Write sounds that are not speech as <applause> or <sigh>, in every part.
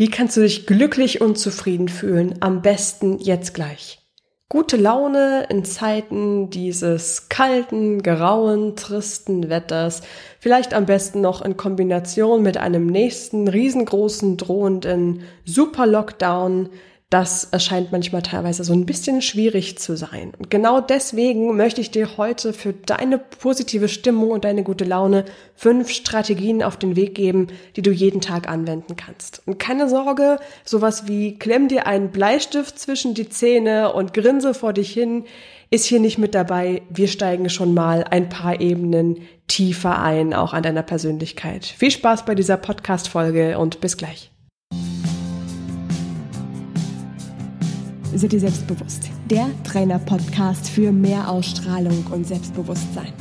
Wie kannst du dich glücklich und zufrieden fühlen? Am besten jetzt gleich. Gute Laune in Zeiten dieses kalten, grauen, tristen Wetters, vielleicht am besten noch in Kombination mit einem nächsten riesengroßen drohenden Super-Lockdown, das erscheint manchmal teilweise so ein bisschen schwierig zu sein. Und genau deswegen möchte ich dir heute für deine positive Stimmung und deine gute Laune fünf Strategien auf den Weg geben, die du jeden Tag anwenden kannst. Und keine Sorge, sowas wie klemm dir einen Bleistift zwischen die Zähne und grinse vor dich hin ist hier nicht mit dabei. Wir steigen schon mal ein paar Ebenen tiefer ein, auch an deiner Persönlichkeit. Viel Spaß bei dieser Podcast-Folge und bis gleich. Sei dir selbstbewusst. Der Trainer-Podcast für mehr Ausstrahlung und Selbstbewusstsein.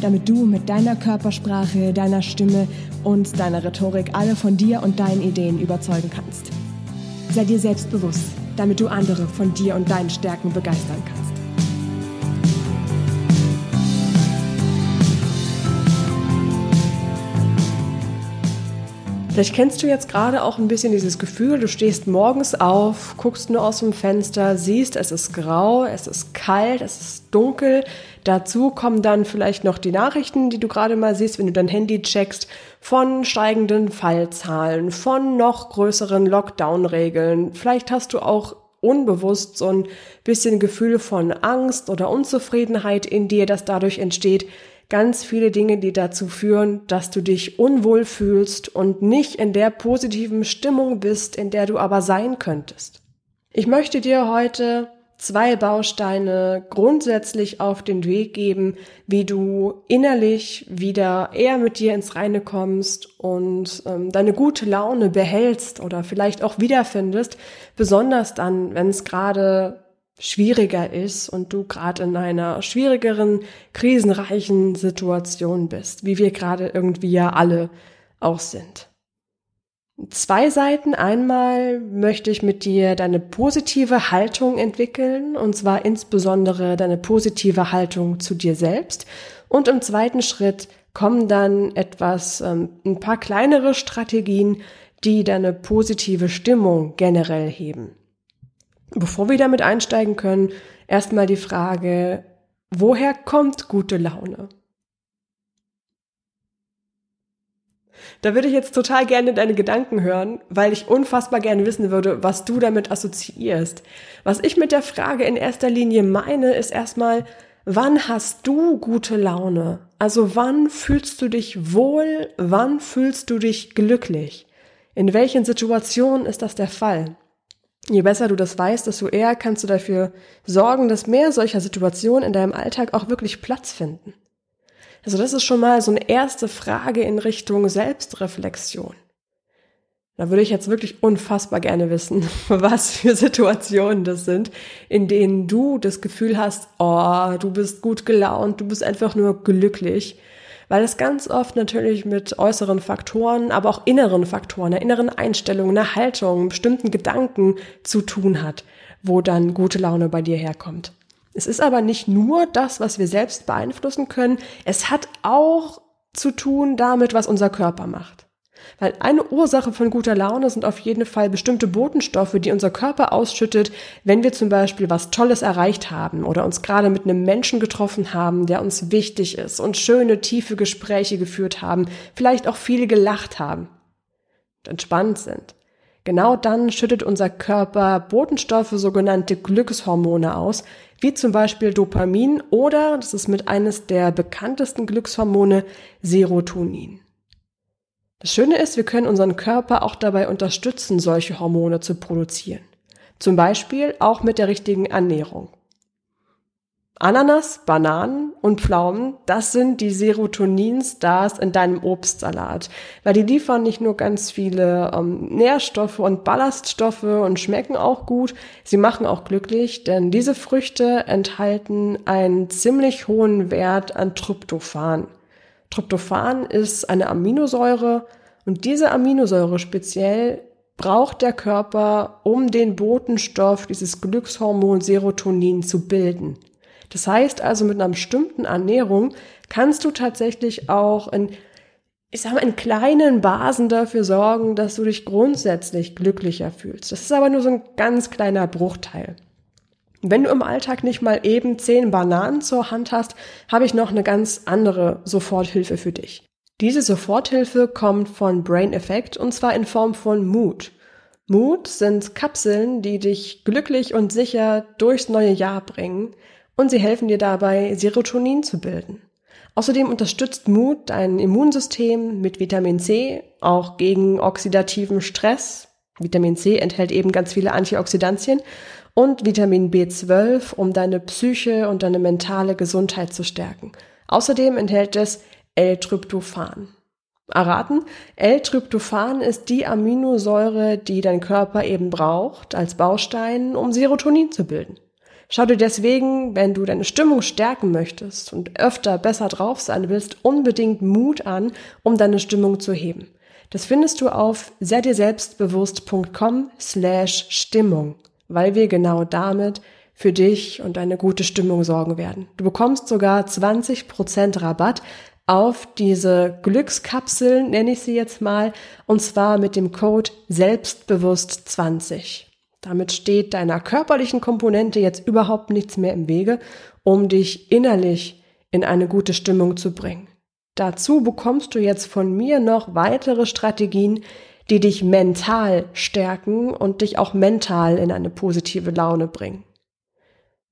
Damit du mit deiner Körpersprache, deiner Stimme und deiner Rhetorik alle von dir und deinen Ideen überzeugen kannst. Sei dir selbstbewusst, damit du andere von dir und deinen Stärken begeistern kannst. Vielleicht kennst du jetzt gerade auch ein bisschen dieses Gefühl, du stehst morgens auf, guckst nur aus dem Fenster, siehst, es ist grau, es ist kalt, es ist dunkel. Dazu kommen dann vielleicht noch die Nachrichten, die du gerade mal siehst, wenn du dein Handy checkst, von steigenden Fallzahlen, von noch größeren Lockdown-Regeln. Vielleicht hast du auch unbewusst so ein bisschen Gefühl von Angst oder Unzufriedenheit in dir, das dadurch entsteht, ganz viele Dinge, die dazu führen, dass du dich unwohl fühlst und nicht in der positiven Stimmung bist, in der du aber sein könntest. Ich möchte dir heute zwei Bausteine grundsätzlich auf den Weg geben, wie du innerlich wieder eher mit dir ins Reine kommst und ähm, deine gute Laune behältst oder vielleicht auch wiederfindest, besonders dann, wenn es gerade schwieriger ist und du gerade in einer schwierigeren, krisenreichen Situation bist, wie wir gerade irgendwie ja alle auch sind. Zwei Seiten. Einmal möchte ich mit dir deine positive Haltung entwickeln, und zwar insbesondere deine positive Haltung zu dir selbst. Und im zweiten Schritt kommen dann etwas, ähm, ein paar kleinere Strategien, die deine positive Stimmung generell heben. Bevor wir damit einsteigen können, erstmal die Frage, woher kommt gute Laune? Da würde ich jetzt total gerne deine Gedanken hören, weil ich unfassbar gerne wissen würde, was du damit assoziierst. Was ich mit der Frage in erster Linie meine, ist erstmal, wann hast du gute Laune? Also wann fühlst du dich wohl? Wann fühlst du dich glücklich? In welchen Situationen ist das der Fall? Je besser du das weißt, desto eher kannst du dafür sorgen, dass mehr solcher Situationen in deinem Alltag auch wirklich Platz finden. Also das ist schon mal so eine erste Frage in Richtung Selbstreflexion. Da würde ich jetzt wirklich unfassbar gerne wissen, <laughs> was für Situationen das sind, in denen du das Gefühl hast, oh, du bist gut gelaunt, du bist einfach nur glücklich weil es ganz oft natürlich mit äußeren Faktoren, aber auch inneren Faktoren, einer inneren Einstellung, einer Haltung, bestimmten Gedanken zu tun hat, wo dann gute Laune bei dir herkommt. Es ist aber nicht nur das, was wir selbst beeinflussen können, es hat auch zu tun damit, was unser Körper macht. Weil eine Ursache von guter Laune sind auf jeden Fall bestimmte Botenstoffe, die unser Körper ausschüttet, wenn wir zum Beispiel was Tolles erreicht haben oder uns gerade mit einem Menschen getroffen haben, der uns wichtig ist und schöne, tiefe Gespräche geführt haben, vielleicht auch viele gelacht haben und entspannt sind. Genau dann schüttet unser Körper Botenstoffe, sogenannte Glückshormone aus, wie zum Beispiel Dopamin oder, das ist mit eines der bekanntesten Glückshormone, Serotonin. Das Schöne ist, wir können unseren Körper auch dabei unterstützen, solche Hormone zu produzieren. Zum Beispiel auch mit der richtigen Ernährung. Ananas, Bananen und Pflaumen, das sind die Serotonin-Stars in deinem Obstsalat, weil die liefern nicht nur ganz viele ähm, Nährstoffe und Ballaststoffe und schmecken auch gut, sie machen auch glücklich, denn diese Früchte enthalten einen ziemlich hohen Wert an Tryptophan. Tryptophan ist eine Aminosäure und diese Aminosäure speziell braucht der Körper, um den Botenstoff, dieses Glückshormon Serotonin zu bilden. Das heißt also, mit einer bestimmten Ernährung kannst du tatsächlich auch in ich sag mal, in kleinen Basen dafür sorgen, dass du dich grundsätzlich glücklicher fühlst. Das ist aber nur so ein ganz kleiner Bruchteil. Wenn du im Alltag nicht mal eben zehn Bananen zur Hand hast, habe ich noch eine ganz andere Soforthilfe für dich. Diese Soforthilfe kommt von Brain Effect und zwar in Form von Mood. Mood sind Kapseln, die dich glücklich und sicher durchs neue Jahr bringen und sie helfen dir dabei, Serotonin zu bilden. Außerdem unterstützt Mood dein Immunsystem mit Vitamin C, auch gegen oxidativen Stress. Vitamin C enthält eben ganz viele Antioxidantien und Vitamin B12, um deine Psyche und deine mentale Gesundheit zu stärken. Außerdem enthält es L-Tryptophan. Erraten, L-Tryptophan ist die Aminosäure, die dein Körper eben braucht als Baustein, um Serotonin zu bilden. Schau dir deswegen, wenn du deine Stimmung stärken möchtest und öfter besser drauf sein willst, unbedingt Mut an, um deine Stimmung zu heben. Das findest du auf selbstbewusst.com slash Stimmung weil wir genau damit für dich und eine gute Stimmung sorgen werden. Du bekommst sogar 20% Rabatt auf diese Glückskapseln, nenne ich sie jetzt mal, und zwar mit dem Code Selbstbewusst20. Damit steht deiner körperlichen Komponente jetzt überhaupt nichts mehr im Wege, um dich innerlich in eine gute Stimmung zu bringen. Dazu bekommst du jetzt von mir noch weitere Strategien, die dich mental stärken und dich auch mental in eine positive Laune bringen.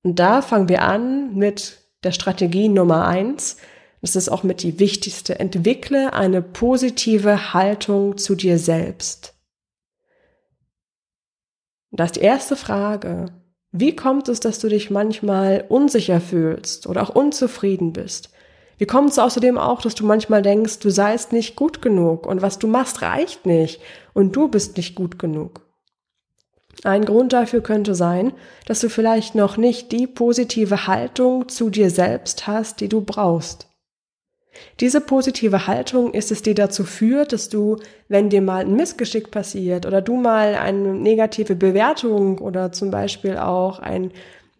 Und da fangen wir an mit der Strategie Nummer eins. Das ist auch mit die wichtigste. Entwickle eine positive Haltung zu dir selbst. Das ist die erste Frage. Wie kommt es, dass du dich manchmal unsicher fühlst oder auch unzufrieden bist? Wie kommt es außerdem auch, dass du manchmal denkst, du seist nicht gut genug und was du machst reicht nicht und du bist nicht gut genug? Ein Grund dafür könnte sein, dass du vielleicht noch nicht die positive Haltung zu dir selbst hast, die du brauchst. Diese positive Haltung ist es, die dazu führt, dass du, wenn dir mal ein Missgeschick passiert oder du mal eine negative Bewertung oder zum Beispiel auch ein,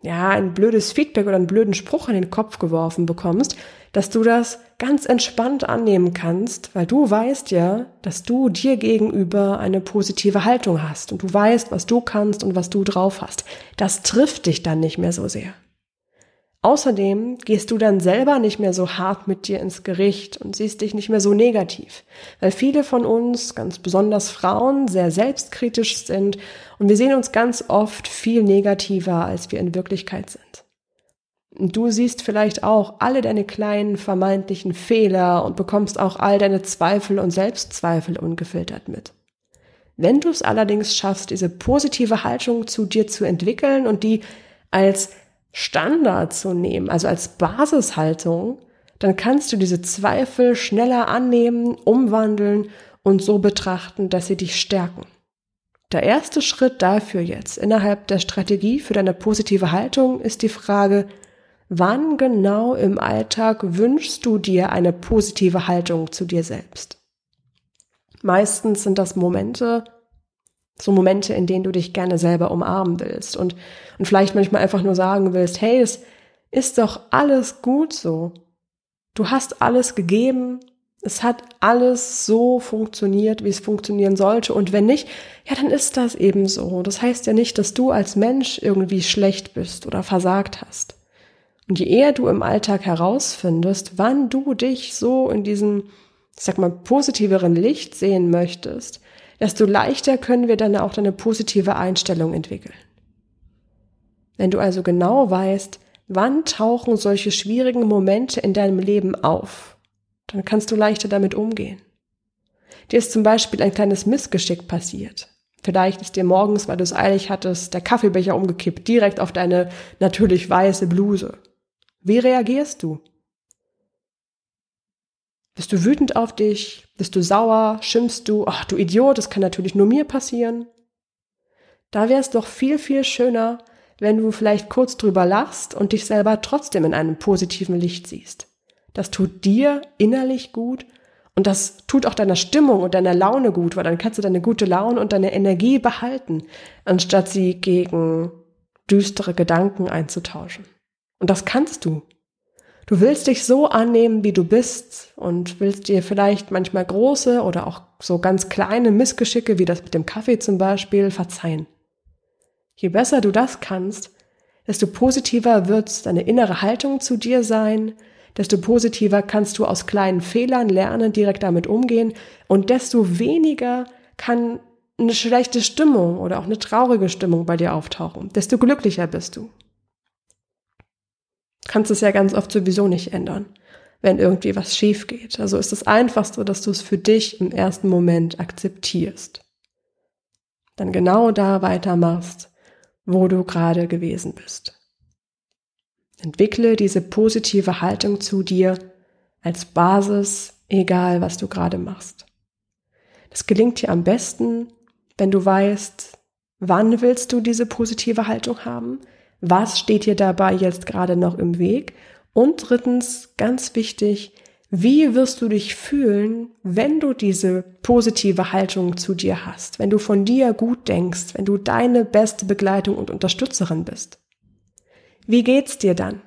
ja, ein blödes Feedback oder einen blöden Spruch in den Kopf geworfen bekommst, dass du das ganz entspannt annehmen kannst, weil du weißt ja, dass du dir gegenüber eine positive Haltung hast und du weißt, was du kannst und was du drauf hast. Das trifft dich dann nicht mehr so sehr. Außerdem gehst du dann selber nicht mehr so hart mit dir ins Gericht und siehst dich nicht mehr so negativ, weil viele von uns, ganz besonders Frauen, sehr selbstkritisch sind und wir sehen uns ganz oft viel negativer, als wir in Wirklichkeit sind. Du siehst vielleicht auch alle deine kleinen vermeintlichen Fehler und bekommst auch all deine Zweifel und Selbstzweifel ungefiltert mit. Wenn du es allerdings schaffst, diese positive Haltung zu dir zu entwickeln und die als Standard zu nehmen, also als Basishaltung, dann kannst du diese Zweifel schneller annehmen, umwandeln und so betrachten, dass sie dich stärken. Der erste Schritt dafür jetzt innerhalb der Strategie für deine positive Haltung ist die Frage, Wann genau im Alltag wünschst du dir eine positive Haltung zu dir selbst? Meistens sind das Momente, so Momente, in denen du dich gerne selber umarmen willst und, und vielleicht manchmal einfach nur sagen willst, hey, es ist doch alles gut so. Du hast alles gegeben, es hat alles so funktioniert, wie es funktionieren sollte. Und wenn nicht, ja, dann ist das eben so. Das heißt ja nicht, dass du als Mensch irgendwie schlecht bist oder versagt hast. Und je eher du im Alltag herausfindest, wann du dich so in diesem, ich sag mal, positiveren Licht sehen möchtest, desto leichter können wir dann auch deine positive Einstellung entwickeln. Wenn du also genau weißt, wann tauchen solche schwierigen Momente in deinem Leben auf, dann kannst du leichter damit umgehen. Dir ist zum Beispiel ein kleines Missgeschick passiert. Vielleicht ist dir morgens, weil du es eilig hattest, der Kaffeebecher umgekippt, direkt auf deine natürlich weiße Bluse. Wie reagierst du? Bist du wütend auf dich? Bist du sauer? Schimpfst du? Ach, du Idiot, das kann natürlich nur mir passieren. Da wäre es doch viel, viel schöner, wenn du vielleicht kurz drüber lachst und dich selber trotzdem in einem positiven Licht siehst. Das tut dir innerlich gut und das tut auch deiner Stimmung und deiner Laune gut, weil dann kannst du deine gute Laune und deine Energie behalten, anstatt sie gegen düstere Gedanken einzutauschen. Und das kannst du. Du willst dich so annehmen, wie du bist und willst dir vielleicht manchmal große oder auch so ganz kleine Missgeschicke, wie das mit dem Kaffee zum Beispiel, verzeihen. Je besser du das kannst, desto positiver wird deine innere Haltung zu dir sein, desto positiver kannst du aus kleinen Fehlern lernen, direkt damit umgehen und desto weniger kann eine schlechte Stimmung oder auch eine traurige Stimmung bei dir auftauchen, desto glücklicher bist du kannst es ja ganz oft sowieso nicht ändern, wenn irgendwie was schief geht. Also ist es einfach so, dass du es für dich im ersten Moment akzeptierst. Dann genau da weitermachst, wo du gerade gewesen bist. Entwickle diese positive Haltung zu dir als Basis, egal was du gerade machst. Das gelingt dir am besten, wenn du weißt, wann willst du diese positive Haltung haben, was steht dir dabei jetzt gerade noch im Weg? Und drittens, ganz wichtig, wie wirst du dich fühlen, wenn du diese positive Haltung zu dir hast, wenn du von dir gut denkst, wenn du deine beste Begleitung und Unterstützerin bist? Wie geht's dir dann?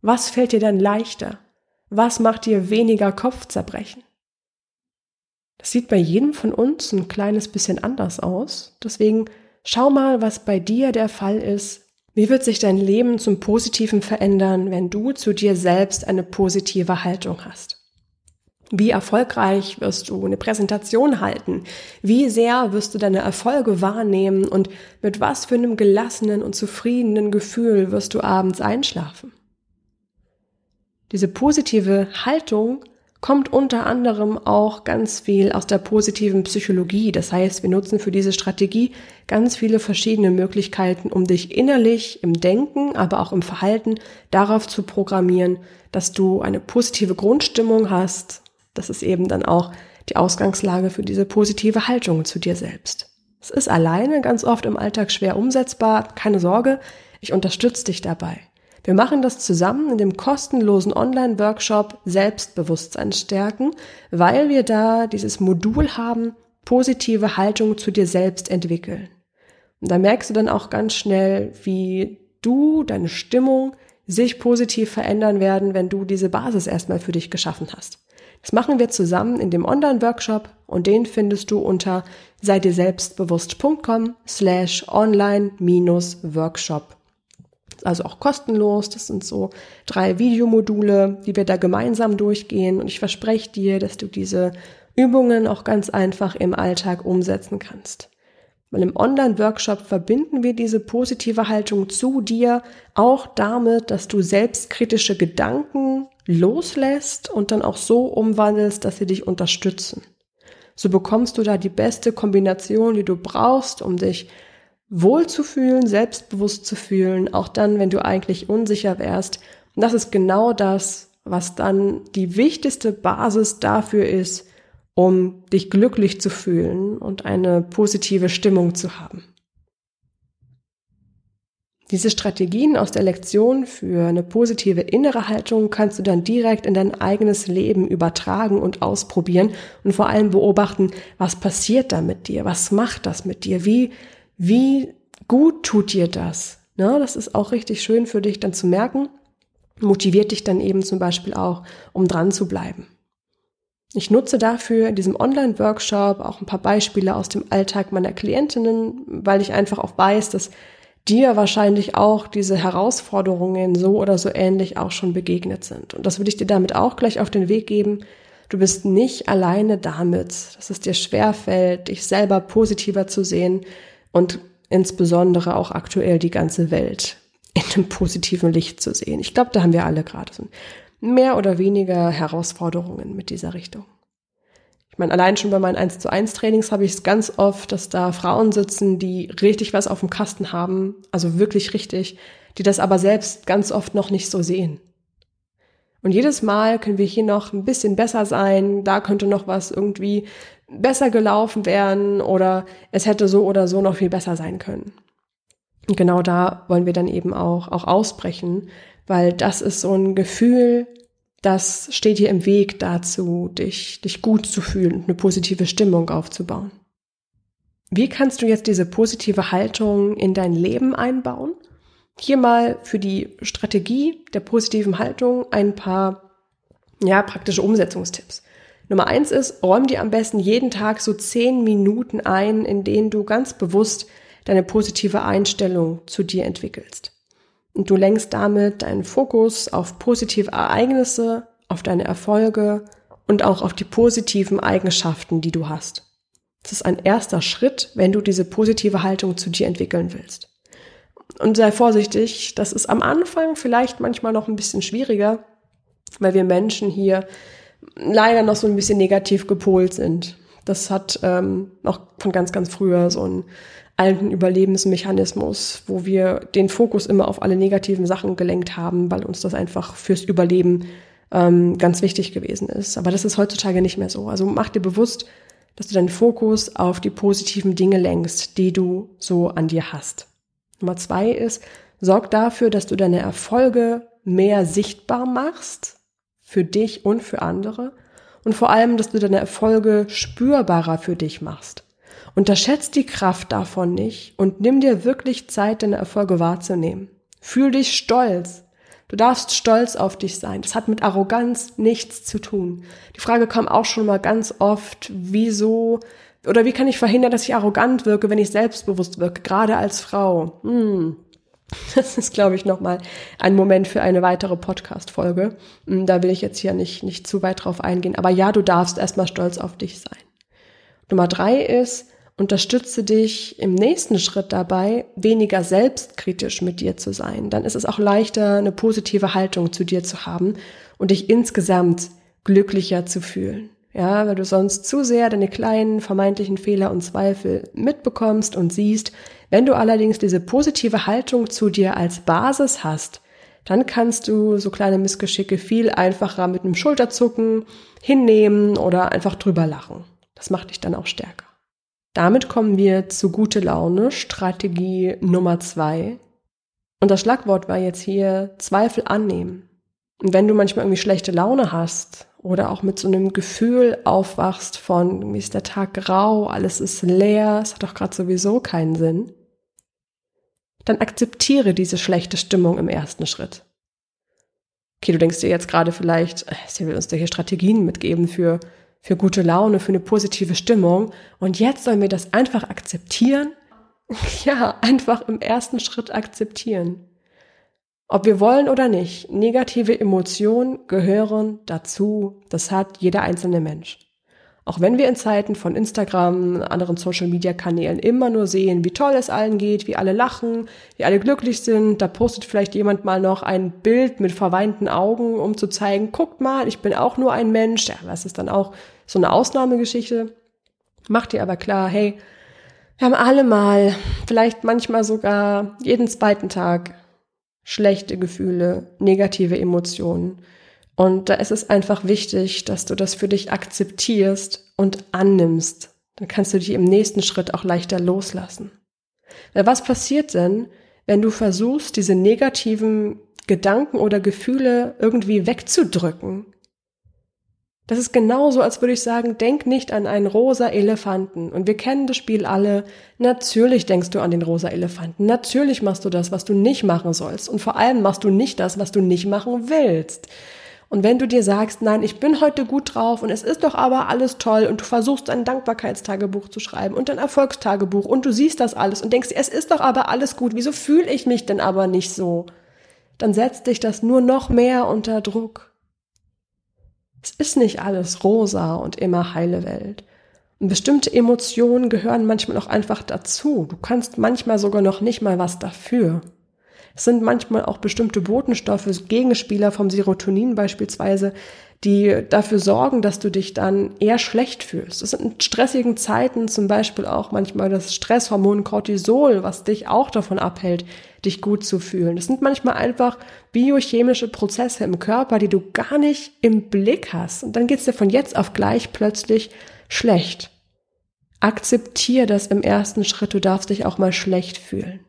Was fällt dir dann leichter? Was macht dir weniger Kopfzerbrechen? Das sieht bei jedem von uns ein kleines bisschen anders aus. Deswegen schau mal, was bei dir der Fall ist, wie wird sich dein Leben zum Positiven verändern, wenn du zu dir selbst eine positive Haltung hast? Wie erfolgreich wirst du eine Präsentation halten? Wie sehr wirst du deine Erfolge wahrnehmen und mit was für einem gelassenen und zufriedenen Gefühl wirst du abends einschlafen? Diese positive Haltung kommt unter anderem auch ganz viel aus der positiven Psychologie. Das heißt, wir nutzen für diese Strategie ganz viele verschiedene Möglichkeiten, um dich innerlich im Denken, aber auch im Verhalten darauf zu programmieren, dass du eine positive Grundstimmung hast. Das ist eben dann auch die Ausgangslage für diese positive Haltung zu dir selbst. Es ist alleine ganz oft im Alltag schwer umsetzbar. Keine Sorge, ich unterstütze dich dabei. Wir machen das zusammen in dem kostenlosen Online-Workshop Selbstbewusstsein stärken, weil wir da dieses Modul haben, positive Haltung zu dir selbst entwickeln. Und da merkst du dann auch ganz schnell, wie du, deine Stimmung sich positiv verändern werden, wenn du diese Basis erstmal für dich geschaffen hast. Das machen wir zusammen in dem Online-Workshop und den findest du unter sei slash online-workshop also auch kostenlos. Das sind so drei Videomodule, die wir da gemeinsam durchgehen. Und ich verspreche dir, dass du diese Übungen auch ganz einfach im Alltag umsetzen kannst. Weil im Online-Workshop verbinden wir diese positive Haltung zu dir auch damit, dass du selbstkritische Gedanken loslässt und dann auch so umwandelst, dass sie dich unterstützen. So bekommst du da die beste Kombination, die du brauchst, um dich wohl zu fühlen, selbstbewusst zu fühlen, auch dann, wenn du eigentlich unsicher wärst. Und das ist genau das, was dann die wichtigste Basis dafür ist, um dich glücklich zu fühlen und eine positive Stimmung zu haben. Diese Strategien aus der Lektion für eine positive innere Haltung kannst du dann direkt in dein eigenes Leben übertragen und ausprobieren und vor allem beobachten, was passiert da mit dir, was macht das mit dir, wie wie gut tut dir das? Ne? Das ist auch richtig schön für dich dann zu merken. Motiviert dich dann eben zum Beispiel auch, um dran zu bleiben. Ich nutze dafür in diesem Online-Workshop auch ein paar Beispiele aus dem Alltag meiner Klientinnen, weil ich einfach auch weiß, dass dir wahrscheinlich auch diese Herausforderungen so oder so ähnlich auch schon begegnet sind. Und das will ich dir damit auch gleich auf den Weg geben. Du bist nicht alleine damit, dass es dir schwerfällt, dich selber positiver zu sehen, und insbesondere auch aktuell die ganze Welt in einem positiven Licht zu sehen. Ich glaube, da haben wir alle gerade so mehr oder weniger Herausforderungen mit dieser Richtung. Ich meine, allein schon bei meinen 1 zu 1 Trainings habe ich es ganz oft, dass da Frauen sitzen, die richtig was auf dem Kasten haben, also wirklich richtig, die das aber selbst ganz oft noch nicht so sehen. Und jedes Mal können wir hier noch ein bisschen besser sein, da könnte noch was irgendwie besser gelaufen werden oder es hätte so oder so noch viel besser sein können. Und genau da wollen wir dann eben auch, auch ausbrechen, weil das ist so ein Gefühl, das steht dir im Weg dazu, dich, dich gut zu fühlen und eine positive Stimmung aufzubauen. Wie kannst du jetzt diese positive Haltung in dein Leben einbauen? hier mal für die Strategie der positiven Haltung ein paar ja, praktische Umsetzungstipps. Nummer eins ist, räum dir am besten jeden Tag so zehn Minuten ein, in denen du ganz bewusst deine positive Einstellung zu dir entwickelst. Und du lenkst damit deinen Fokus auf positive Ereignisse, auf deine Erfolge und auch auf die positiven Eigenschaften, die du hast. Das ist ein erster Schritt, wenn du diese positive Haltung zu dir entwickeln willst. Und sei vorsichtig, das ist am Anfang vielleicht manchmal noch ein bisschen schwieriger, weil wir Menschen hier leider noch so ein bisschen negativ gepolt sind. Das hat ähm, auch von ganz, ganz früher so einen alten Überlebensmechanismus, wo wir den Fokus immer auf alle negativen Sachen gelenkt haben, weil uns das einfach fürs Überleben ähm, ganz wichtig gewesen ist. Aber das ist heutzutage nicht mehr so. Also mach dir bewusst, dass du deinen Fokus auf die positiven Dinge lenkst, die du so an dir hast. Nummer zwei ist, sorg dafür, dass du deine Erfolge mehr sichtbar machst, für dich und für andere. Und vor allem, dass du deine Erfolge spürbarer für dich machst. Unterschätzt die Kraft davon nicht und nimm dir wirklich Zeit, deine Erfolge wahrzunehmen. Fühl dich stolz. Du darfst stolz auf dich sein. Das hat mit Arroganz nichts zu tun. Die Frage kam auch schon mal ganz oft, wieso oder wie kann ich verhindern, dass ich arrogant wirke, wenn ich selbstbewusst wirke, gerade als Frau? Hm. <laughs> Das ist, glaube ich, nochmal ein Moment für eine weitere Podcast-Folge. Hm, da will ich jetzt hier nicht, nicht zu weit drauf eingehen. Aber ja, du darfst erstmal stolz auf dich sein. Nummer drei ist, unterstütze dich im nächsten Schritt dabei, weniger selbstkritisch mit dir zu sein. Dann ist es auch leichter, eine positive Haltung zu dir zu haben und dich insgesamt glücklicher zu fühlen. Ja, weil du sonst zu sehr deine kleinen vermeintlichen Fehler und Zweifel mitbekommst und siehst. Wenn du allerdings diese positive Haltung zu dir als Basis hast, dann kannst du so kleine Missgeschicke viel einfacher mit einem Schulterzucken hinnehmen oder einfach drüber lachen. Das macht dich dann auch stärker. Damit kommen wir zu gute Laune, Strategie Nummer zwei. Und das Schlagwort war jetzt hier Zweifel annehmen. Und wenn du manchmal irgendwie schlechte Laune hast oder auch mit so einem Gefühl aufwachst von, wie ist der Tag grau, alles ist leer, es hat doch gerade sowieso keinen Sinn, dann akzeptiere diese schlechte Stimmung im ersten Schritt. Okay, du denkst dir jetzt gerade vielleicht, äh, sie will uns da hier Strategien mitgeben für, für gute Laune, für eine positive Stimmung und jetzt sollen wir das einfach akzeptieren? <laughs> Ja, einfach im ersten Schritt akzeptieren. Ob wir wollen oder nicht, negative Emotionen gehören dazu. Das hat jeder einzelne Mensch. Auch wenn wir in Zeiten von Instagram, anderen Social-Media-Kanälen immer nur sehen, wie toll es allen geht, wie alle lachen, wie alle glücklich sind, da postet vielleicht jemand mal noch ein Bild mit verweinten Augen, um zu zeigen, guckt mal, ich bin auch nur ein Mensch. Ja, das ist dann auch so eine Ausnahmegeschichte. Macht dir aber klar, hey, wir haben alle mal, vielleicht manchmal sogar jeden zweiten Tag schlechte Gefühle, negative Emotionen. Und da ist es einfach wichtig, dass du das für dich akzeptierst und annimmst. Dann kannst du dich im nächsten Schritt auch leichter loslassen. Weil was passiert denn, wenn du versuchst, diese negativen Gedanken oder Gefühle irgendwie wegzudrücken? Das ist genauso, als würde ich sagen, denk nicht an einen rosa Elefanten. Und wir kennen das Spiel alle. Natürlich denkst du an den rosa Elefanten. Natürlich machst du das, was du nicht machen sollst. Und vor allem machst du nicht das, was du nicht machen willst. Und wenn du dir sagst, nein, ich bin heute gut drauf und es ist doch aber alles toll und du versuchst ein Dankbarkeitstagebuch zu schreiben und ein Erfolgstagebuch und du siehst das alles und denkst, es ist doch aber alles gut, wieso fühle ich mich denn aber nicht so? Dann setzt dich das nur noch mehr unter Druck. Es ist nicht alles rosa und immer heile Welt. Und bestimmte Emotionen gehören manchmal auch einfach dazu. Du kannst manchmal sogar noch nicht mal was dafür. Es sind manchmal auch bestimmte Botenstoffe, Gegenspieler vom Serotonin beispielsweise, die dafür sorgen, dass du dich dann eher schlecht fühlst. Es sind in stressigen Zeiten zum Beispiel auch manchmal das Stresshormon Cortisol, was dich auch davon abhält, dich gut zu fühlen. Das sind manchmal einfach biochemische Prozesse im Körper, die du gar nicht im Blick hast. Und dann geht's dir von jetzt auf gleich plötzlich schlecht. Akzeptier das im ersten Schritt, du darfst dich auch mal schlecht fühlen.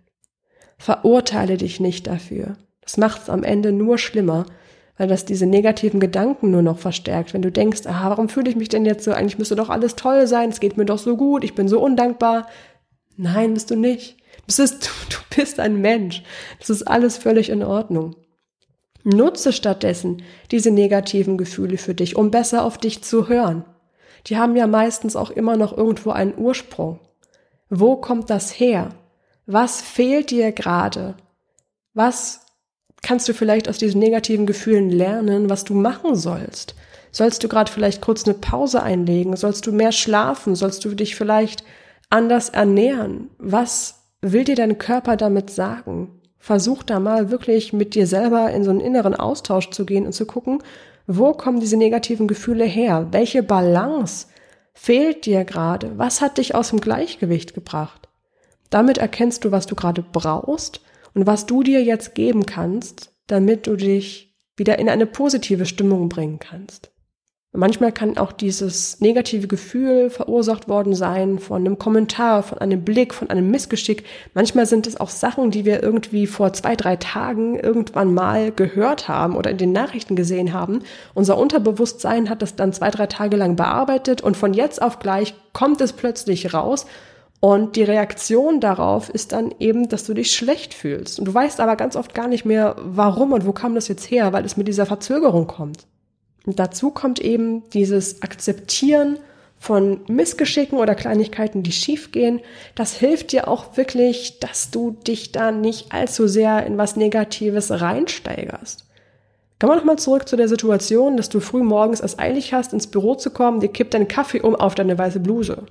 Verurteile dich nicht dafür. Das macht's am Ende nur schlimmer weil das diese negativen Gedanken nur noch verstärkt. Wenn du denkst, ah, warum fühle ich mich denn jetzt so? Eigentlich müsste doch alles toll sein, es geht mir doch so gut, ich bin so undankbar. Nein, bist du nicht. Du bist, <laughs> du bist ein Mensch. Das ist alles völlig in Ordnung. Nutze stattdessen diese negativen Gefühle für dich, um besser auf dich zu hören. Die haben ja meistens auch immer noch irgendwo einen Ursprung. Wo kommt das her? Was fehlt dir gerade? Was kannst du vielleicht aus diesen negativen Gefühlen lernen, was du machen sollst? Sollst du gerade vielleicht kurz eine Pause einlegen? Sollst du mehr schlafen? Sollst du dich vielleicht anders ernähren? Was will dir dein Körper damit sagen? Versuch da mal wirklich mit dir selber in so einen inneren Austausch zu gehen und zu gucken, wo kommen diese negativen Gefühle her? Welche Balance fehlt dir gerade? Was hat dich aus dem Gleichgewicht gebracht? Damit erkennst du, was du gerade brauchst und was du dir jetzt geben kannst, damit du dich wieder in eine positive Stimmung bringen kannst. Manchmal kann auch dieses negative Gefühl verursacht worden sein von einem Kommentar, von einem Blick, von einem Missgeschick. Manchmal sind es auch Sachen, die wir irgendwie vor zwei, drei Tagen irgendwann mal gehört haben oder in den Nachrichten gesehen haben. Unser Unterbewusstsein hat das dann zwei, drei Tage lang bearbeitet und von jetzt auf gleich kommt es plötzlich raus und die Reaktion darauf ist dann eben, dass du dich schlecht fühlst. Und du weißt aber ganz oft gar nicht mehr, warum und wo kam das jetzt her, weil es mit dieser Verzögerung kommt. Und dazu kommt eben dieses Akzeptieren von Missgeschicken oder Kleinigkeiten, die schiefgehen. Das hilft dir auch wirklich, dass du dich da nicht allzu sehr in was Negatives reinsteigerst. Komm mal nochmal zurück zu der Situation, dass du früh morgens es eilig hast, ins Büro zu kommen, dir kippt dein Kaffee um auf deine weiße Bluse.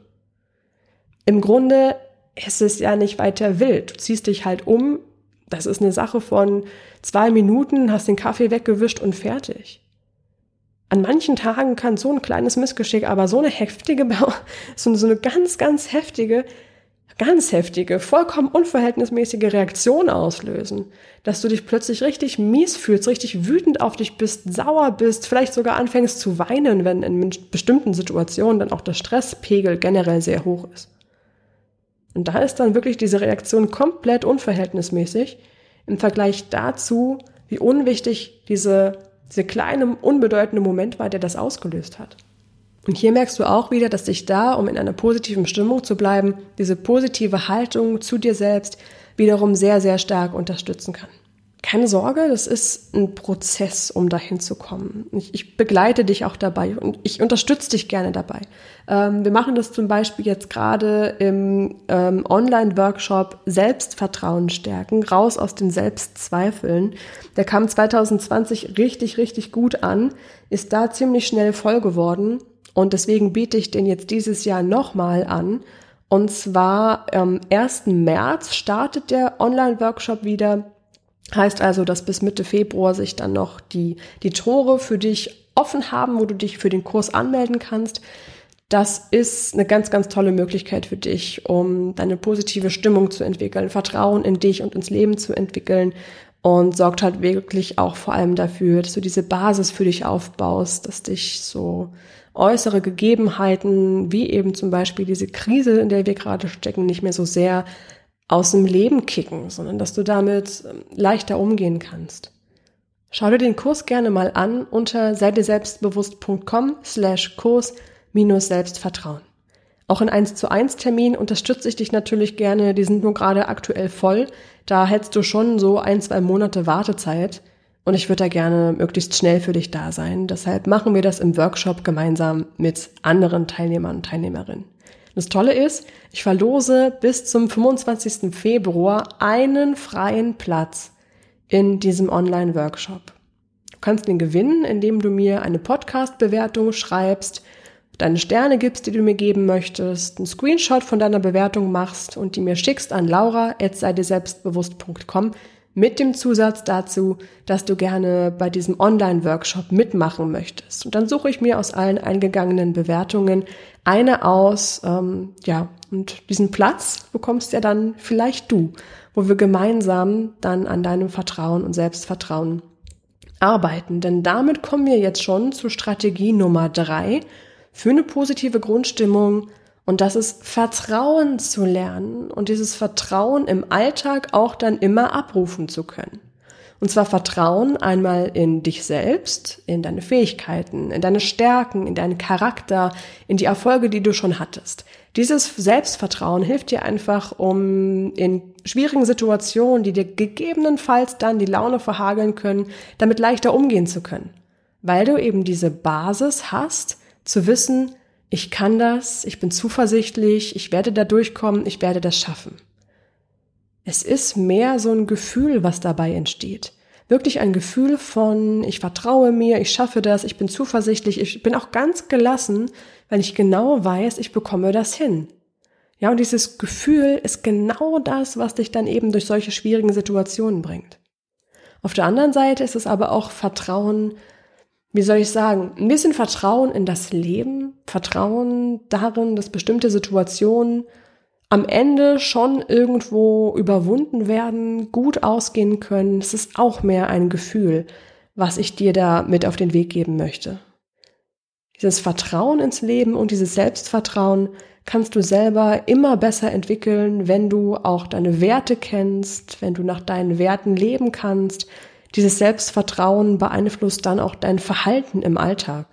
Im Grunde ist es ja nicht weiter wild. Du ziehst dich halt um. Das ist eine Sache von zwei Minuten, hast den Kaffee weggewischt und fertig. An manchen Tagen kann so ein kleines Missgeschick aber so eine heftige, so eine ganz, ganz heftige, ganz heftige, vollkommen unverhältnismäßige Reaktion auslösen, dass du dich plötzlich richtig mies fühlst, richtig wütend auf dich bist, sauer bist, vielleicht sogar anfängst zu weinen, wenn in bestimmten Situationen dann auch der Stresspegel generell sehr hoch ist. Und da ist dann wirklich diese Reaktion komplett unverhältnismäßig im Vergleich dazu, wie unwichtig diese dieser kleine, unbedeutende Moment war, der das ausgelöst hat. Und hier merkst du auch wieder, dass dich da, um in einer positiven Stimmung zu bleiben, diese positive Haltung zu dir selbst wiederum sehr, sehr stark unterstützen kann keine Sorge, das ist ein Prozess, um dahin zu kommen. Ich, ich begleite dich auch dabei und ich unterstütze dich gerne dabei. Ähm, wir machen das zum Beispiel jetzt gerade im ähm, Online-Workshop Selbstvertrauen stärken, raus aus den Selbstzweifeln. Der kam 2020 richtig, richtig gut an, ist da ziemlich schnell voll geworden und deswegen biete ich den jetzt dieses Jahr nochmal an. Und zwar am 1. März startet der Online-Workshop wieder Heißt also, dass bis Mitte Februar sich dann noch die, die Tore für dich offen haben, wo du dich für den Kurs anmelden kannst. Das ist eine ganz, ganz tolle Möglichkeit für dich, um deine positive Stimmung zu entwickeln, Vertrauen in dich und ins Leben zu entwickeln und sorgt halt wirklich auch vor allem dafür, dass du diese Basis für dich aufbaust, dass dich so äußere Gegebenheiten, wie eben zum Beispiel diese Krise, in der wir gerade stecken, nicht mehr so sehr aus dem Leben kicken, sondern dass du damit ähm, leichter umgehen kannst. Schau dir den Kurs gerne mal an unter seideselbstbewusst.com slash Kurs minus Selbstvertrauen. Auch in 1 zu 1 Termin unterstütze ich dich natürlich gerne. Die sind nur gerade aktuell voll. Da hättest du schon so ein, zwei Monate Wartezeit. Und ich würde da gerne möglichst schnell für dich da sein. Deshalb machen wir das im Workshop gemeinsam mit anderen Teilnehmern und Teilnehmerinnen. Das Tolle ist, ich verlose bis zum 25. Februar einen freien Platz in diesem Online-Workshop. Du kannst den gewinnen, indem du mir eine Podcast-Bewertung schreibst, deine Sterne gibst, die du mir geben möchtest, einen Screenshot von deiner Bewertung machst und die mir schickst an laura.seidesselbstbewusst.com mit dem Zusatz dazu, dass du gerne bei diesem Online-Workshop mitmachen möchtest. Und dann suche ich mir aus allen eingegangenen Bewertungen eine aus, ähm, ja, und diesen Platz bekommst ja dann vielleicht du, wo wir gemeinsam dann an deinem Vertrauen und Selbstvertrauen arbeiten. Denn damit kommen wir jetzt schon zur Strategie Nummer drei für eine positive Grundstimmung und das ist Vertrauen zu lernen und dieses Vertrauen im Alltag auch dann immer abrufen zu können. Und zwar Vertrauen einmal in dich selbst, in deine Fähigkeiten, in deine Stärken, in deinen Charakter, in die Erfolge, die du schon hattest. Dieses Selbstvertrauen hilft dir einfach, um in schwierigen Situationen, die dir gegebenenfalls dann die Laune verhageln können, damit leichter umgehen zu können. Weil du eben diese Basis hast, zu wissen, ich kann das, ich bin zuversichtlich, ich werde da durchkommen, ich werde das schaffen. Es ist mehr so ein Gefühl, was dabei entsteht. Wirklich ein Gefühl von, ich vertraue mir, ich schaffe das, ich bin zuversichtlich, ich bin auch ganz gelassen, weil ich genau weiß, ich bekomme das hin. Ja, und dieses Gefühl ist genau das, was dich dann eben durch solche schwierigen Situationen bringt. Auf der anderen Seite ist es aber auch Vertrauen, wie soll ich sagen, ein bisschen Vertrauen in das Leben, Vertrauen darin, dass bestimmte Situationen am Ende schon irgendwo überwunden werden, gut ausgehen können. Es ist auch mehr ein Gefühl, was ich dir da mit auf den Weg geben möchte. Dieses Vertrauen ins Leben und dieses Selbstvertrauen kannst du selber immer besser entwickeln, wenn du auch deine Werte kennst, wenn du nach deinen Werten leben kannst. Dieses Selbstvertrauen beeinflusst dann auch dein Verhalten im Alltag.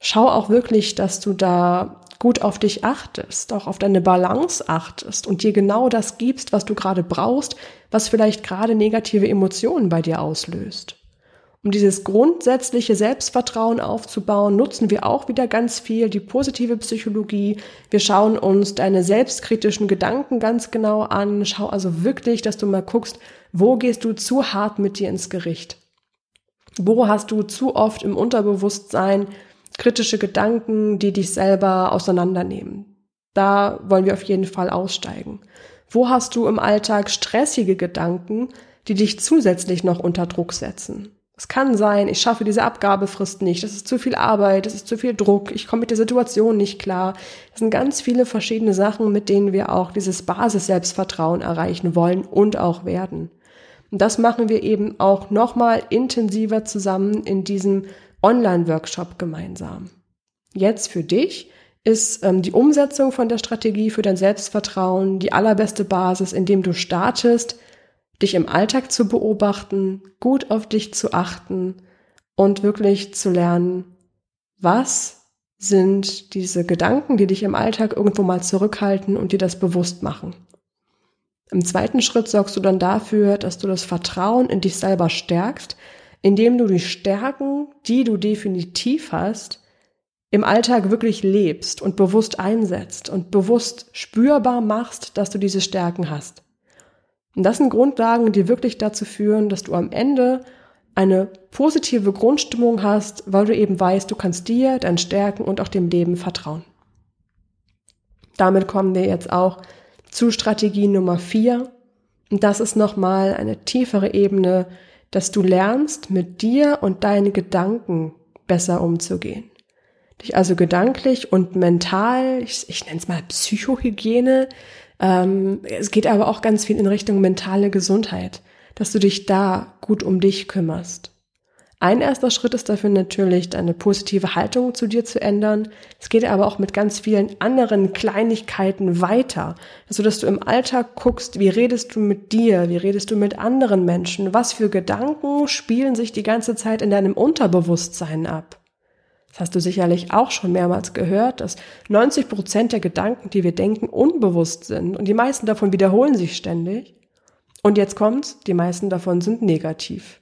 Schau auch wirklich, dass du da gut auf dich achtest, auch auf deine Balance achtest und dir genau das gibst, was du gerade brauchst, was vielleicht gerade negative Emotionen bei dir auslöst. Um dieses grundsätzliche Selbstvertrauen aufzubauen, nutzen wir auch wieder ganz viel die positive Psychologie. Wir schauen uns deine selbstkritischen Gedanken ganz genau an. Schau also wirklich, dass du mal guckst, wo gehst du zu hart mit dir ins Gericht? Wo hast du zu oft im Unterbewusstsein kritische Gedanken, die dich selber auseinandernehmen. Da wollen wir auf jeden Fall aussteigen. Wo hast du im Alltag stressige Gedanken, die dich zusätzlich noch unter Druck setzen? Es kann sein, ich schaffe diese Abgabefrist nicht, das ist zu viel Arbeit, das ist zu viel Druck, ich komme mit der Situation nicht klar. Das sind ganz viele verschiedene Sachen, mit denen wir auch dieses Basis-Selbstvertrauen erreichen wollen und auch werden. Und das machen wir eben auch nochmal intensiver zusammen in diesem Online-Workshop gemeinsam. Jetzt für dich ist ähm, die Umsetzung von der Strategie für dein Selbstvertrauen die allerbeste Basis, indem du startest, dich im Alltag zu beobachten, gut auf dich zu achten und wirklich zu lernen, was sind diese Gedanken, die dich im Alltag irgendwo mal zurückhalten und dir das bewusst machen. Im zweiten Schritt sorgst du dann dafür, dass du das Vertrauen in dich selber stärkst, indem du die Stärken, die du definitiv hast, im Alltag wirklich lebst und bewusst einsetzt und bewusst spürbar machst, dass du diese Stärken hast. Und das sind Grundlagen, die wirklich dazu führen, dass du am Ende eine positive Grundstimmung hast, weil du eben weißt, du kannst dir, deinen Stärken und auch dem Leben vertrauen. Damit kommen wir jetzt auch zu Strategie Nummer vier. Und das ist nochmal eine tiefere Ebene, dass du lernst, mit dir und deinen Gedanken besser umzugehen. Dich also gedanklich und mental, ich, ich nenne es mal Psychohygiene, ähm, es geht aber auch ganz viel in Richtung mentale Gesundheit, dass du dich da gut um dich kümmerst. Ein erster Schritt ist dafür natürlich, deine positive Haltung zu dir zu ändern. Es geht aber auch mit ganz vielen anderen Kleinigkeiten weiter. Also, dass du im Alltag guckst, wie redest du mit dir, wie redest du mit anderen Menschen, was für Gedanken spielen sich die ganze Zeit in deinem Unterbewusstsein ab. Das hast du sicherlich auch schon mehrmals gehört, dass 90 Prozent der Gedanken, die wir denken, unbewusst sind und die meisten davon wiederholen sich ständig. Und jetzt kommt's, die meisten davon sind negativ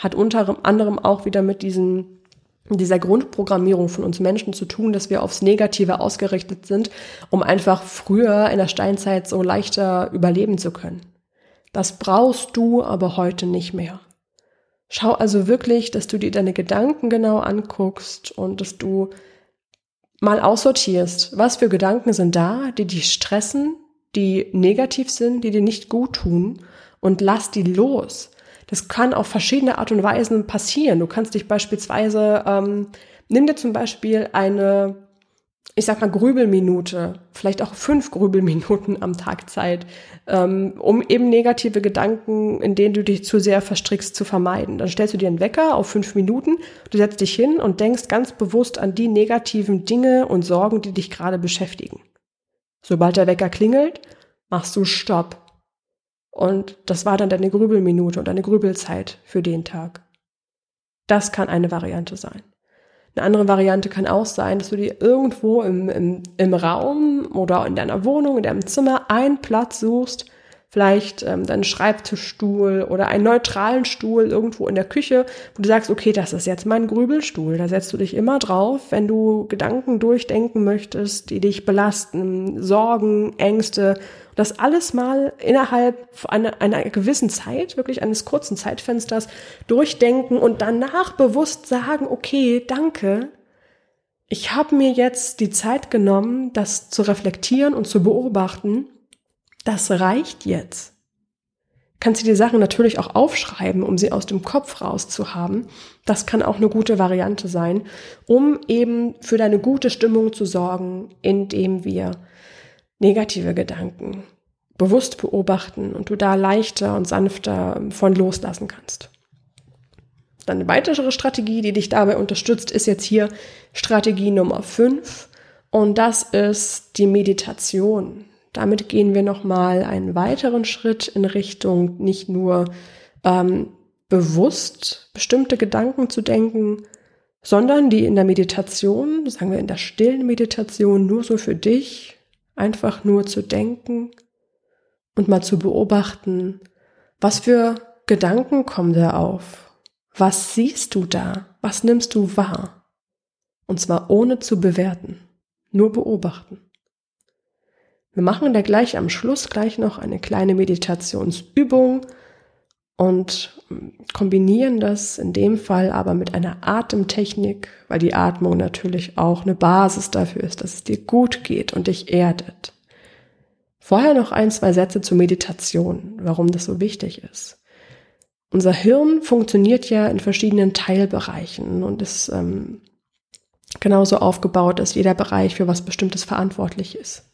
hat unter anderem auch wieder mit diesen dieser Grundprogrammierung von uns Menschen zu tun, dass wir aufs Negative ausgerichtet sind, um einfach früher in der Steinzeit so leichter überleben zu können. Das brauchst du aber heute nicht mehr. Schau also wirklich, dass du dir deine Gedanken genau anguckst und dass du mal aussortierst, was für Gedanken sind da, die dich stressen, die negativ sind, die dir nicht gut tun und lass die los. Das kann auf verschiedene Art und Weisen passieren. Du kannst dich beispielsweise, ähm, nimm dir zum Beispiel eine, ich sag mal, Grübelminute, vielleicht auch fünf Grübelminuten am Tag Zeit, ähm, um eben negative Gedanken, in denen du dich zu sehr verstrickst, zu vermeiden. Dann stellst du dir einen Wecker auf fünf Minuten, du setzt dich hin und denkst ganz bewusst an die negativen Dinge und Sorgen, die dich gerade beschäftigen. Sobald der Wecker klingelt, machst du Stopp und das war dann deine Grübelminute und deine Grübelzeit für den Tag. Das kann eine Variante sein. Eine andere Variante kann auch sein, dass du dir irgendwo im, im, im Raum oder in deiner Wohnung, in deinem Zimmer einen Platz suchst, vielleicht ähm, deinen Schreibtischstuhl oder einen neutralen Stuhl irgendwo in der Küche, wo du sagst, okay, das ist jetzt mein Grübelstuhl. Da setzt du dich immer drauf, wenn du Gedanken durchdenken möchtest, die dich belasten, Sorgen, Ängste. Das alles mal innerhalb einer, einer gewissen Zeit, wirklich eines kurzen Zeitfensters, durchdenken und danach bewusst sagen, okay, danke, ich habe mir jetzt die Zeit genommen, das zu reflektieren und zu beobachten das reicht jetzt. Kannst du die Sachen natürlich auch aufschreiben, um sie aus dem Kopf rauszuhaben. Das kann auch eine gute Variante sein, um eben für deine gute Stimmung zu sorgen, indem wir negative Gedanken bewusst beobachten und du da leichter und sanfter von loslassen kannst. Dann eine weitere Strategie, die dich dabei unterstützt, ist jetzt hier Strategie Nummer 5 und das ist die Meditation. Damit gehen wir nochmal einen weiteren Schritt in Richtung nicht nur ähm, bewusst bestimmte Gedanken zu denken, sondern die in der Meditation, sagen wir in der stillen Meditation, nur so für dich, einfach nur zu denken und mal zu beobachten, was für Gedanken kommen da auf? Was siehst du da? Was nimmst du wahr? Und zwar ohne zu bewerten, nur beobachten. Wir machen da gleich am Schluss gleich noch eine kleine Meditationsübung und kombinieren das in dem Fall aber mit einer Atemtechnik, weil die Atmung natürlich auch eine Basis dafür ist, dass es dir gut geht und dich erdet. Vorher noch ein, zwei Sätze zur Meditation, warum das so wichtig ist. Unser Hirn funktioniert ja in verschiedenen Teilbereichen und ist ähm, genauso aufgebaut, dass jeder Bereich für was Bestimmtes verantwortlich ist.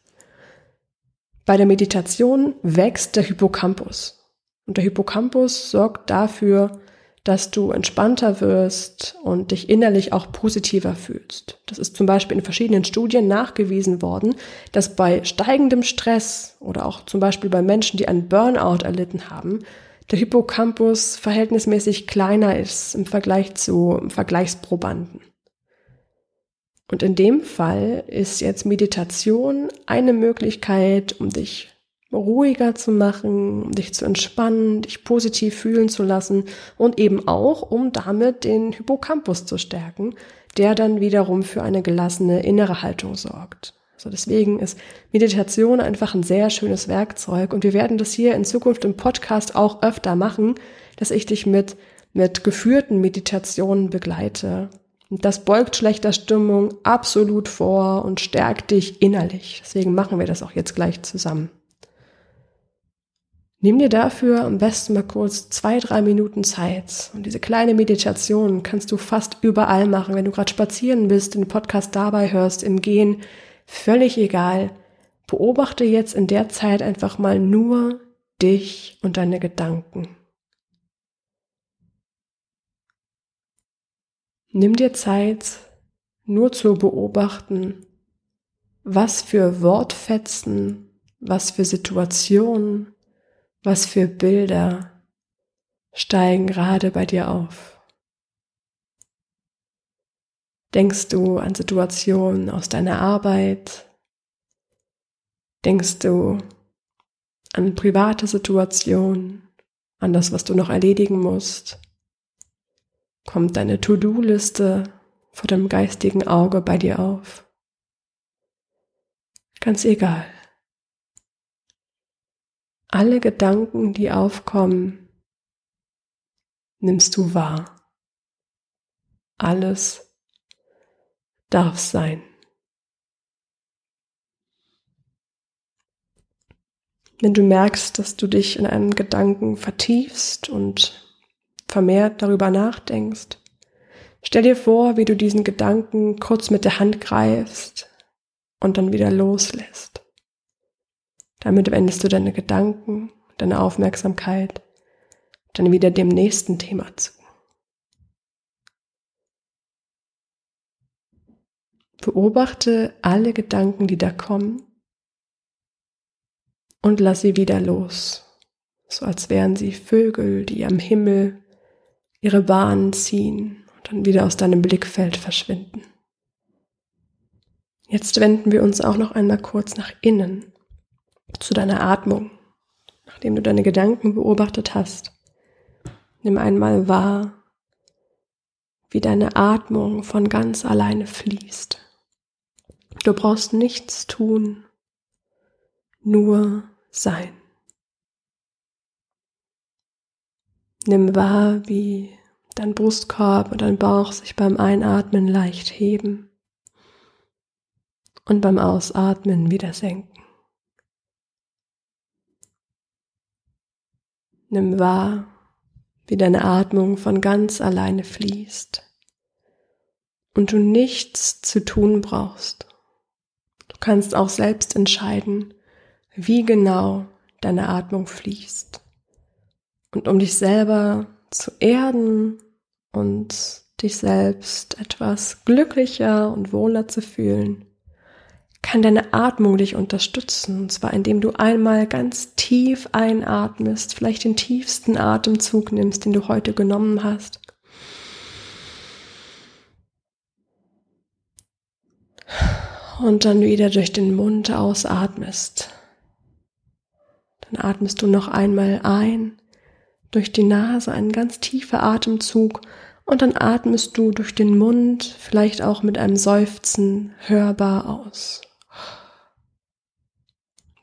Bei der Meditation wächst der Hippocampus. Und der Hippocampus sorgt dafür, dass du entspannter wirst und dich innerlich auch positiver fühlst. Das ist zum Beispiel in verschiedenen Studien nachgewiesen worden, dass bei steigendem Stress oder auch zum Beispiel bei Menschen, die einen Burnout erlitten haben, der Hippocampus verhältnismäßig kleiner ist im Vergleich zu Vergleichsprobanden. Und in dem Fall ist jetzt Meditation eine Möglichkeit, um dich ruhiger zu machen, dich zu entspannen, dich positiv fühlen zu lassen und eben auch, um damit den Hippocampus zu stärken, der dann wiederum für eine gelassene innere Haltung sorgt. Also deswegen ist Meditation einfach ein sehr schönes Werkzeug und wir werden das hier in Zukunft im Podcast auch öfter machen, dass ich dich mit, mit geführten Meditationen begleite und das beugt schlechter Stimmung absolut vor und stärkt dich innerlich. Deswegen machen wir das auch jetzt gleich zusammen. Nimm dir dafür am besten mal kurz zwei, drei Minuten Zeit. Und diese kleine Meditation kannst du fast überall machen, wenn du gerade spazieren bist, den Podcast dabei hörst, im Gehen, völlig egal. Beobachte jetzt in der Zeit einfach mal nur dich und deine Gedanken. Nimm dir Zeit, nur zu beobachten, was für Wortfetzen, was für Situationen, was für Bilder steigen gerade bei dir auf. Denkst du an Situationen aus deiner Arbeit? Denkst du an private Situationen, an das, was du noch erledigen musst? Kommt deine To-Do-Liste vor dem geistigen Auge bei dir auf? Ganz egal. Alle Gedanken, die aufkommen, nimmst du wahr. Alles darf sein. Wenn du merkst, dass du dich in einen Gedanken vertiefst und vermehrt darüber nachdenkst. Stell dir vor, wie du diesen Gedanken kurz mit der Hand greifst und dann wieder loslässt. Damit wendest du deine Gedanken, deine Aufmerksamkeit dann wieder dem nächsten Thema zu. Beobachte alle Gedanken, die da kommen und lass sie wieder los, so als wären sie Vögel, die am Himmel ihre Bahnen ziehen dann wieder aus deinem Blickfeld verschwinden. Jetzt wenden wir uns auch noch einmal kurz nach innen, zu deiner Atmung, nachdem du deine Gedanken beobachtet hast. Nimm einmal wahr, wie deine Atmung von ganz alleine fließt. Du brauchst nichts tun, nur sein. Nimm wahr, wie dein Brustkorb und dein Bauch sich beim Einatmen leicht heben und beim Ausatmen wieder senken. Nimm wahr, wie deine Atmung von ganz alleine fließt und du nichts zu tun brauchst. Du kannst auch selbst entscheiden, wie genau deine Atmung fließt. Und um dich selber zu erden und dich selbst etwas glücklicher und wohler zu fühlen, kann deine Atmung dich unterstützen. Und zwar indem du einmal ganz tief einatmest, vielleicht den tiefsten Atemzug nimmst, den du heute genommen hast. Und dann wieder durch den Mund ausatmest. Dann atmest du noch einmal ein, durch die Nase einen ganz tiefer Atemzug und dann atmest du durch den Mund, vielleicht auch mit einem Seufzen, hörbar aus.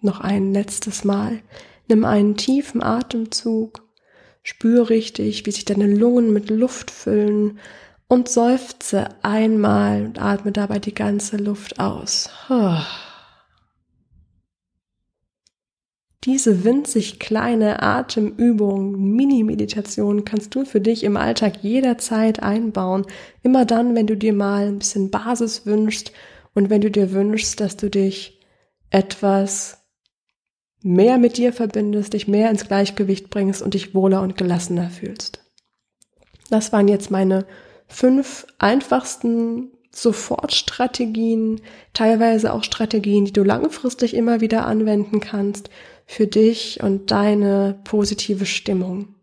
Noch ein letztes Mal. Nimm einen tiefen Atemzug. Spür richtig, wie sich deine Lungen mit Luft füllen und seufze einmal und atme dabei die ganze Luft aus. Diese winzig kleine Atemübung, Mini-Meditation kannst du für dich im Alltag jederzeit einbauen. Immer dann, wenn du dir mal ein bisschen Basis wünschst und wenn du dir wünschst, dass du dich etwas mehr mit dir verbindest, dich mehr ins Gleichgewicht bringst und dich wohler und gelassener fühlst. Das waren jetzt meine fünf einfachsten Sofortstrategien, teilweise auch Strategien, die du langfristig immer wieder anwenden kannst für dich und deine positive Stimmung.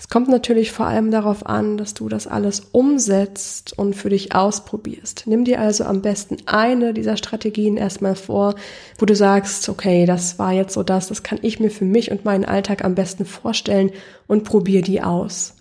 Es kommt natürlich vor allem darauf an, dass du das alles umsetzt und für dich ausprobierst. Nimm dir also am besten eine dieser Strategien erstmal vor, wo du sagst, okay, das war jetzt so das, das kann ich mir für mich und meinen Alltag am besten vorstellen und probier die aus.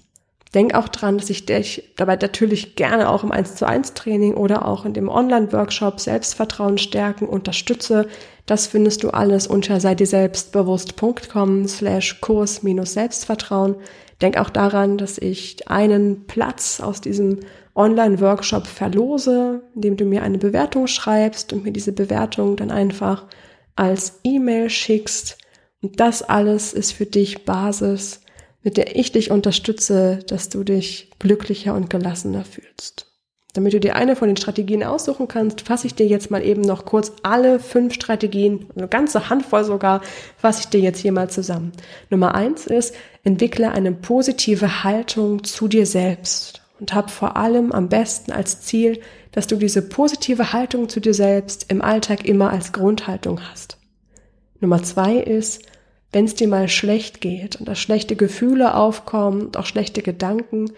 Denk auch dran, dass ich dich dabei natürlich gerne auch im 1 zu 1 Training oder auch in dem Online-Workshop Selbstvertrauen stärken unterstütze. Das findest du alles unter sei dir selbstbewusst.com slash Kurs minus Selbstvertrauen. Denk auch daran, dass ich einen Platz aus diesem Online-Workshop verlose, indem du mir eine Bewertung schreibst und mir diese Bewertung dann einfach als E-Mail schickst. Und das alles ist für dich Basis, mit der ich dich unterstütze, dass du dich glücklicher und gelassener fühlst. Damit du dir eine von den Strategien aussuchen kannst, fasse ich dir jetzt mal eben noch kurz alle fünf Strategien, eine ganze Handvoll sogar, fasse ich dir jetzt hier mal zusammen. Nummer eins ist, entwickle eine positive Haltung zu dir selbst und hab vor allem am besten als Ziel, dass du diese positive Haltung zu dir selbst im Alltag immer als Grundhaltung hast. Nummer zwei ist, wenn es dir mal schlecht geht und da schlechte Gefühle aufkommen und auch schlechte Gedanken,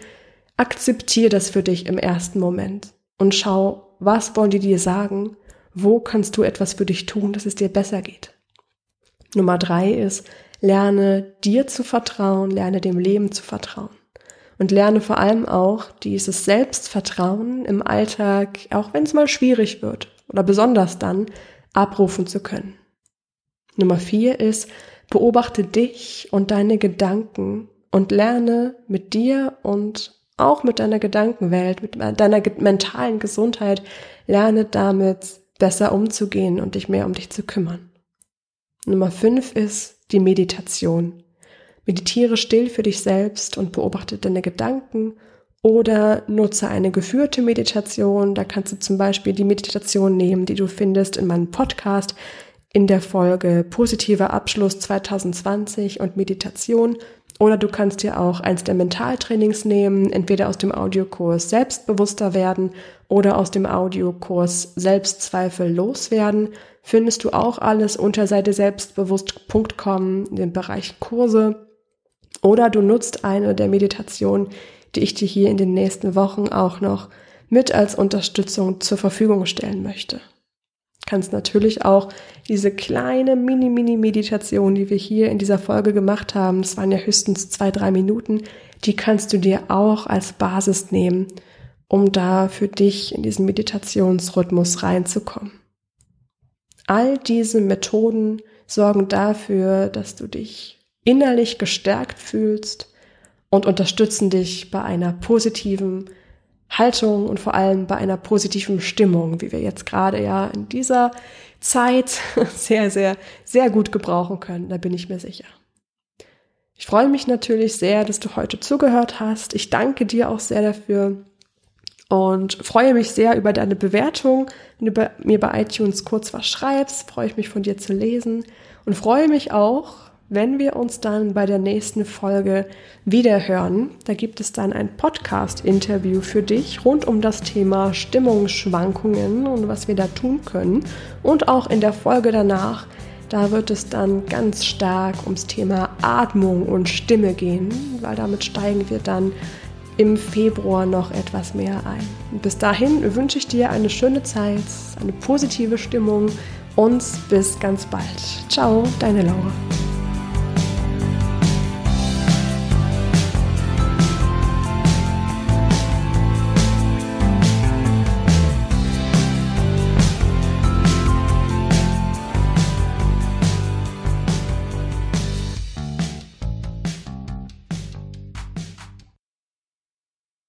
Akzeptier das für dich im ersten Moment und schau, was wollen die dir sagen? Wo kannst du etwas für dich tun, dass es dir besser geht? Nummer drei ist, lerne dir zu vertrauen, lerne dem Leben zu vertrauen. Und lerne vor allem auch dieses Selbstvertrauen im Alltag, auch wenn es mal schwierig wird oder besonders dann, abrufen zu können. Nummer vier ist, beobachte dich und deine Gedanken und lerne mit dir und auch mit deiner Gedankenwelt, mit deiner mentalen Gesundheit, lerne damit besser umzugehen und dich mehr um dich zu kümmern. Nummer fünf ist die Meditation. Meditiere still für dich selbst und beobachte deine Gedanken oder nutze eine geführte Meditation. Da kannst du zum Beispiel die Meditation nehmen, die du findest in meinem Podcast in der Folge Positiver Abschluss 2020 und Meditation oder du kannst dir auch eins der Mentaltrainings nehmen, entweder aus dem Audiokurs Selbstbewusster werden oder aus dem Audiokurs Selbstzweifel loswerden. Findest du auch alles unter Seite selbstbewusst.com, im Bereich Kurse. Oder du nutzt eine der Meditationen, die ich dir hier in den nächsten Wochen auch noch mit als Unterstützung zur Verfügung stellen möchte. Kannst natürlich auch diese kleine Mini-Mini-Meditation, die wir hier in dieser Folge gemacht haben, das waren ja höchstens zwei, drei Minuten, die kannst du dir auch als Basis nehmen, um da für dich in diesen Meditationsrhythmus reinzukommen. All diese Methoden sorgen dafür, dass du dich innerlich gestärkt fühlst und unterstützen dich bei einer positiven Haltung und vor allem bei einer positiven Stimmung, wie wir jetzt gerade ja in dieser Zeit <laughs> sehr, sehr, sehr gut gebrauchen können. Da bin ich mir sicher. Ich freue mich natürlich sehr, dass du heute zugehört hast. Ich danke dir auch sehr dafür und freue mich sehr über deine Bewertung. Wenn du mir bei iTunes kurz was schreibst, freue ich mich von dir zu lesen und freue mich auch, wenn wir uns dann bei der nächsten Folge wieder hören. Da gibt es dann ein Podcast-Interview für dich rund um das Thema Stimmungsschwankungen und was wir da tun können. Und auch in der Folge danach, da wird es dann ganz stark ums Thema Atmung und Stimme gehen, weil damit steigen wir dann im Februar noch etwas mehr ein. Bis dahin wünsche ich dir eine schöne Zeit, eine positive Stimmung und bis ganz bald. Ciao, deine Laura.